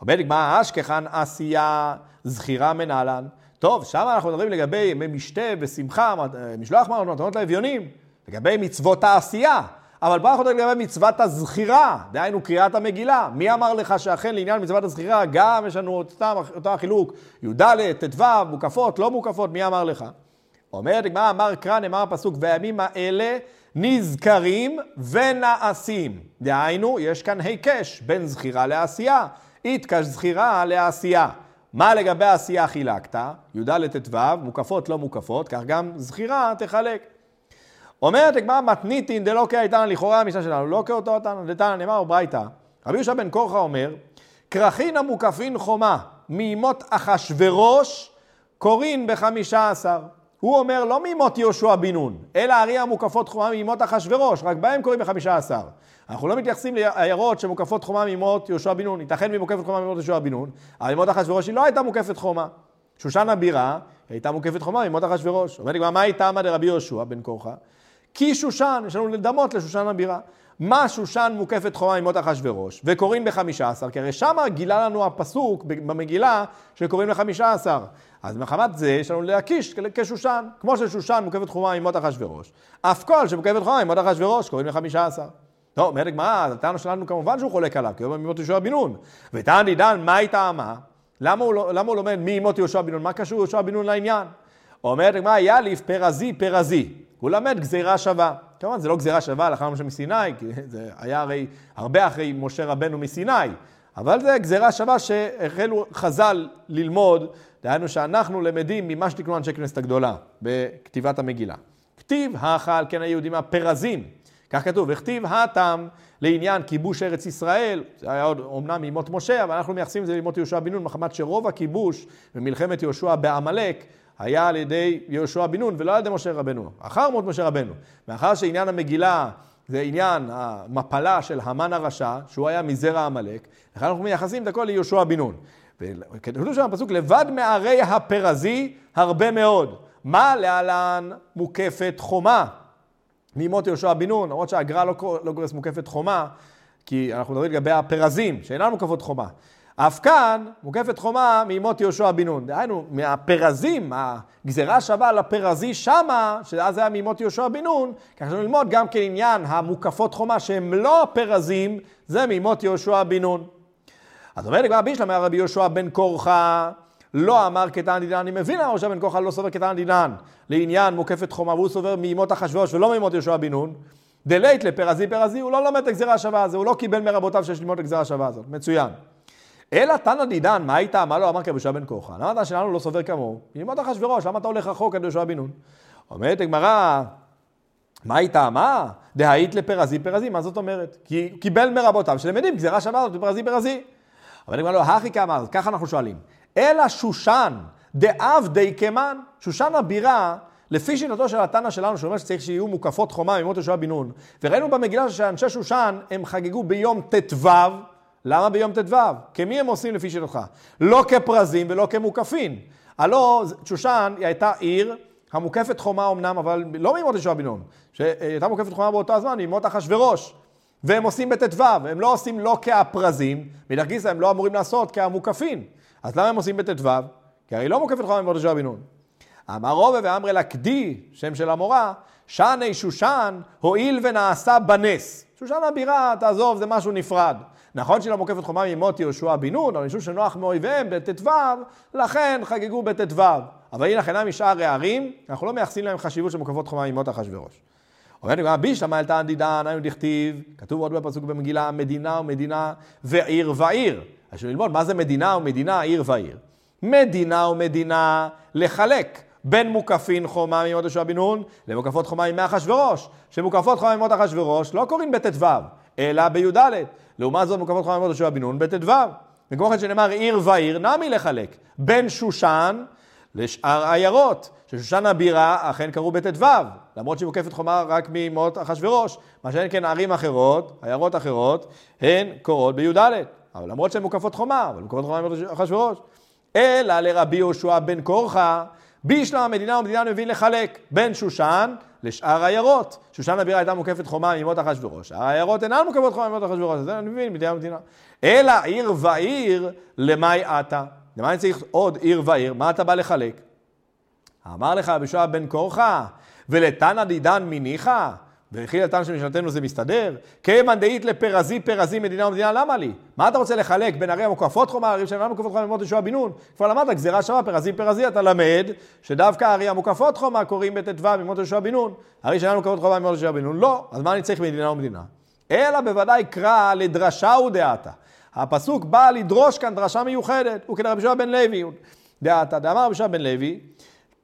אומרת הגמרא אשכחן עשייה זכירה מנהלן. טוב, שם אנחנו מדברים לגבי ימי משתה ושמחה, משלוח מנות, מתנות לאביונים, לגבי מצוות העשייה. אבל פה אנחנו מדברים לגבי מצוות הזכירה, דהיינו קריאת המגילה. מי אמר לך שאכן לעניין מצוות הזכירה גם יש לנו אותם, אותו החילוק, י"ד, ט"ו, מוקפות, לא מוקפות, מי אמר לך? אומרת הגמרא, אמר קרא, נאמר הפסוק, והימים האלה נזכרים ונעשים. דהיינו, יש כאן היקש בין זכירה לעשייה. איתקש זכירה לעשייה. מה לגבי העשייה חילקת? י"ד ט"ו, מוקפות לא מוקפות, כך גם זכירה תחלק. אומרת הגמרא מתניתין דלא כאיתנא לכאורה המשנה שלנו, לא כאותו תנא דתנא נאמר ברייתא. רבי יהושע בן קורחה אומר, כרכין המוקפין חומה מימות אחשורוש קורין בחמישה עשר. הוא אומר לא מימות יהושע בן נון, אלא ערי המוקפות חומה מימות אחשורוש, רק בהם קוראים בחמישה עשר. אנחנו לא מתייחסים לעיירות שמוקפות חומה מימות יהושע בן נון, ייתכן והיא מוקפת חומה מימות יהושע בן נון, אבל מימות אחשורוש היא לא הייתה מוקפת חומה. שושן הבירה הייתה מוקפת חומה מימות אחשורוש. אומרת לי, מה הייתה דרבי יהושע בן קורחה? כי שושן, יש לנו לדמות לשושן הבירה. מה שושן מוקפת חומה ממות אחשורוש, וקוראים בחמישה עשר, כי הרי שמה גילה לנו הפסוק במגילה שקוראים לחמישה עשר. אז מחמת זה יש לנו להקיש כשושן, כמו ששושן מוקפת חומה ממות אחשורוש, אף כל שמוקפת חומה ממות אחשורוש קוראים לחמישה עשר. טוב, אומרת הגמרא, הטענה שלנו כמובן שהוא חולק עליו, כי הוא אומר ממות יהושע בן נון. וטען עידן, מה היא טעמה? למה הוא, לא- למה הוא לומד ממות יהושע בן נון? מה קשור יהושע בן נון לעניין? אומרת הגמרא, יאליף פרזי פרזי. הוא למד גזירה שווה. כמובן, זה לא גזירה שווה הלכה למשה מסיני, כי זה היה הרי הרבה אחרי משה רבנו מסיני. אבל זה גזירה שווה שהחלו חז"ל ללמוד, דהיינו שאנחנו למדים ממה שתקנו אנשי כנסת הגדולה בכתיבת המגילה. כתיב האכל כן היהודים הפרזים. כך כתוב, וכתיב הטעם לעניין כיבוש ארץ ישראל, זה היה עוד אומנם מימות משה, אבל אנחנו מייחסים את זה לימות יהושע בן נון, מחמת שרוב הכיבוש במלחמת יהושע בעמלק היה על ידי יהושע בן נון ולא על ידי משה רבנו, אחר מות משה רבנו. מאחר שעניין המגילה זה עניין המפלה של המן הרשע, שהוא היה מזרע עמלק, לכן אנחנו מייחסים את הכל ליהושע בן נון. וכתוב שם בפסוק, לבד מערי הפרזי הרבה מאוד. מה להלן מוקפת חומה? מימות יהושע בן נון, למרות שהגר"א לא, לא גורס מוקפת חומה, כי אנחנו מדברים לגבי הפרזים, שאינן מוקפות חומה. אף כאן מוקפת חומה מימות יהושע בן נון. דהיינו, מהפרזים, הגזירה שווה על הפרזי שמה, שאז היה מימות יהושע בן נון, כך שאנחנו ללמוד גם כן עניין המוקפות חומה שהם לא הפרזים, זה מימות יהושע בן נון. אז אומרת לגמרי בישלם, היה רבי יהושע בן קורחה, לא אמר כתן דינן, אני מבין למה יהושע בן קורחה לא סובר כתן דינן, לעניין מוקפת חומה, והוא סובר מימות אחשוורוש ולא מימות יהושע בן נון. דלית לפרזי פרזי, הוא לא לומד את הגזירה השווה הזו, הוא לא קיבל מרבותיו שיש ללמוד את הגזירה השווה הזאת. מצוין. אלא תנא דידן, מה הייתה? מה לא אמר כרבי יהושע בן קורחה? למה אתה שלנו לא סובר כמוהו? ללמוד אחשוורוש, למה אתה הולך רחוק עד יהושע בן נון? אומרת הגמרא, מה הייתה? מה? דהאית לפרזי פרזי, מה זאת אומרת? כי קיבל מרבותיו שלמדים גזירה שווה זאת פרזי פרזי. אבל אני אומר לו, הכי כמה, ככה אנחנו שואלים. אלא שושן דאב די קמן, שושן הבירה, לפי שיטתו של התנא שלנו, שאומר שצריך שיהיו מוקפות חומה ממות יהושע בן נון, וראינו במגילה שאנשי שושן הם חגגו ביום ט"ו, למה ביום ט"ו? כמי הם עושים לפי שיטתך? לא כפרזים ולא כמוקפין. הלא שושן היא הייתה עיר המוקפת חומה אמנם, אבל לא מימות יהושע בן נון, שהייתה מוקפת חומה באותו הזמן, מימות אחשורוש. והם עושים בט"ו, הם לא עושים לא כהפרזים, מאידך גיסא הם לא אמורים לעשות כהמוקפין. אז למה הם עושים בט"ו? כי הרי לא מוקפת חומה מימות יהושע בן נון. אמר רובה ואמרי לקדי, שם של המורה, שני שושן, הואיל ונעשה בנס. שושן הבירה, תעזוב, זה משהו נפרד. נכון שהיא לא מוקפת חומה ממות יהושע בן נון, אבל משום שנוח מאויביהם בט"ו, לכן חגגו בט"ו. אבל הנה אינם משאר הערים, אנחנו לא מייחסים להם חשיבות של מוקפות חומה ממות אחשוורוש. אומרת הגמרא, בישלמה אל תען דידן, היינו דכתיב, כתוב עוד בפסוק במגילה, מדינה ומדינה ועיר ועיר. אז ללמוד מה זה מדינה ומדינה, עיר ועיר. מדינה ומדינה לחלק בין מוקפין חומה ממות יהושע בן נון למוקפות חומה ממי אחשוורוש. שמוקפות חומה ממות אחשוורוש לא קוראים בט"ו, אלא בי"ד. לעומת זאת מוקפות ממות יהושע בן נון בט"ו. וכמו כן שנאמר עיר ועיר, נמי לחלק בין שושן לשאר עיירות. ששושן הבירה אכן קראו בט"ו, למרות שהיא מוקפת חומה רק ממות אחשוורוש, מה שאין כן ערים אחרות, עיירות אחרות, הן קורות בי"ד. אבל למרות שהן מוקפות חומה, אבל מוקפות חומה ממות אחשוורוש. אלא לרבי יהושע בן קורחה, בישלם המדינה ומדינה מבין לחלק בין שושן לשאר עיירות. שושן הבירה הייתה מוקפת חומה ממות אחשוורוש, העיירות אינן מוקפות חומה ממות אחשוורוש, אז אני מבין, מדינה ומדינה. אלא עיר ועיר למאי עתה. למה אני צריך עוד עיר ועיר? מה אתה בא לחלק? אמר לך רבי בן קורחה, ולתנא דידן מניחא? וכי לתנא של משנתנו זה מסתדר? כיוון דאית לפרזי פרזי מדינה ומדינה, למה לי? מה אתה רוצה לחלק בין ערי המוקפות חומה, ערים שאינן מוקפות חומה ללמוד ישועה בן נון? כבר למדת גזירה שווה פרזי פרזי, אתה למד שדווקא ערי המוקפות חומה קוראים בט"ו ללמוד ישועה בן נון. ערי שאינן מוקפות חומה ללמוד ישועה בן נון, לא. אז מה אני צריך מדינה ומדינה? אלא בוודאי קרא לדרשה ודעתה. הפסוק בא לדרוש כאן דרשה מיוחדת, הוא כדרבי שועה בן לוי. דעתה, דאמר רבי שועה בן לוי,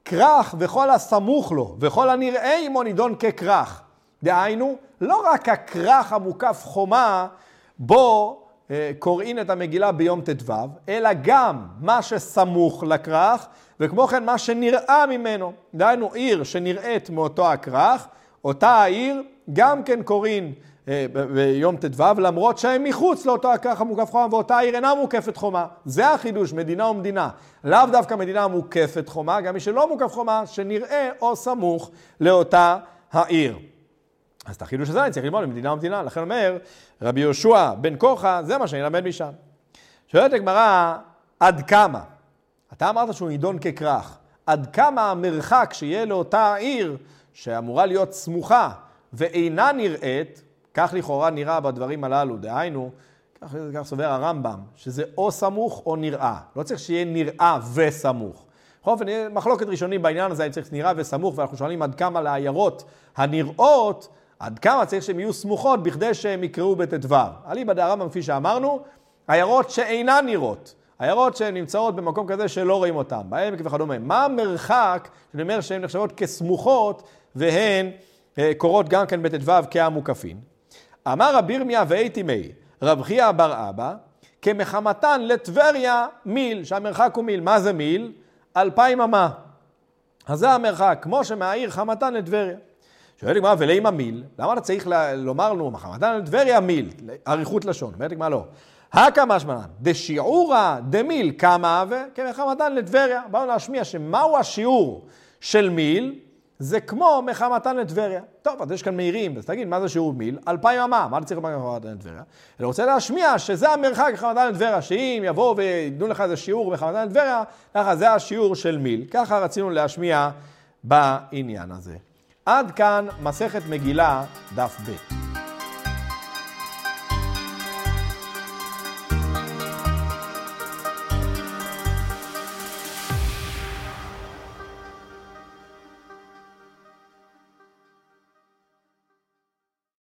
כרך וכל הסמוך לו וכל הנראה עמו נידון ככרך. דהיינו, לא רק הכרך המוקף חומה בו אה, קוראים את המגילה ביום ט"ו, אלא גם מה שסמוך לכרך, וכמו כן מה שנראה ממנו. דהיינו, עיר שנראית מאותו הכרך, אותה העיר גם כן קוראים אה, ביום ט"ו, למרות שהם מחוץ לאותו הכרך המוקף חומה, ואותה עיר אינה מוקפת חומה. זה החידוש, מדינה ומדינה. לאו דווקא מדינה מוקפת חומה, גם מי שלא מוקף חומה, שנראה או סמוך לאותה העיר. אז את החידוש הזה אני צריך ללמוד ממדינה ומדינה. לכן אומר רבי יהושע בן כוחה, זה מה שאני אלמד משם. שואלת הגמרא, עד כמה? אתה אמרת שהוא נידון ככרך. עד כמה המרחק שיהיה לאותה עיר שאמורה להיות סמוכה ואינה נראית, כך לכאורה נראה בדברים הללו, דהיינו, כך, כך סובר הרמב"ם, שזה או סמוך או נראה. לא צריך שיהיה נראה וסמוך. בכל אופן, מחלוקת ראשונים בעניין הזה, אם צריך נראה וסמוך, ואנחנו שואלים עד כמה לעיירות הנראות, עד כמה צריך שהן יהיו סמוכות בכדי שהן יקראו בט"ו. אליבא דהרמב"ם, כפי שאמרנו, עיירות שאינן נראות. עיירות שנמצאות במקום כזה שלא רואים אותן, בעמק וכדומה. מה המרחק, שאני אומר שהן נחשבות כסמוכות והן אה, קורות גם כן בט"ו כהמוקפין? אמר רבי ירמיה ואיתי מי, רב חייא בר אבא, כמחמתן לטבריה מיל, שהמרחק הוא מיל. מה זה מיל? אלפיים אמה. אז זה המרחק, כמו שמהעיר חמתן לטבריה. שואלת לגמרי, ולימה מיל? למה אתה צריך לומר לנו, חמתן לטבריה מיל? אריכות לשון. אומרת לגמרי, לא. הקא משמען, דשיעורא דמיל כמה וכמחמתן לטבריה. באנו להשמיע שמהו השיעור של מיל, זה כמו מחמתן לטבריה. טוב, אז יש כאן מהירים, אז תגיד, מה זה שיעור מיל? אלפיים אמה, מה אתה צריך לומר מחמתן לטבריה? אני רוצה להשמיע שזה המרחק מחמתן לטבריה, שאם יבואו וייתנו לך איזה שיעור מחמתן לטבריה, ככה זה השיעור של מיל. ככה רצינו להשמיע בעניין הזה. עד כאן מסכת מגילה, דף ב'.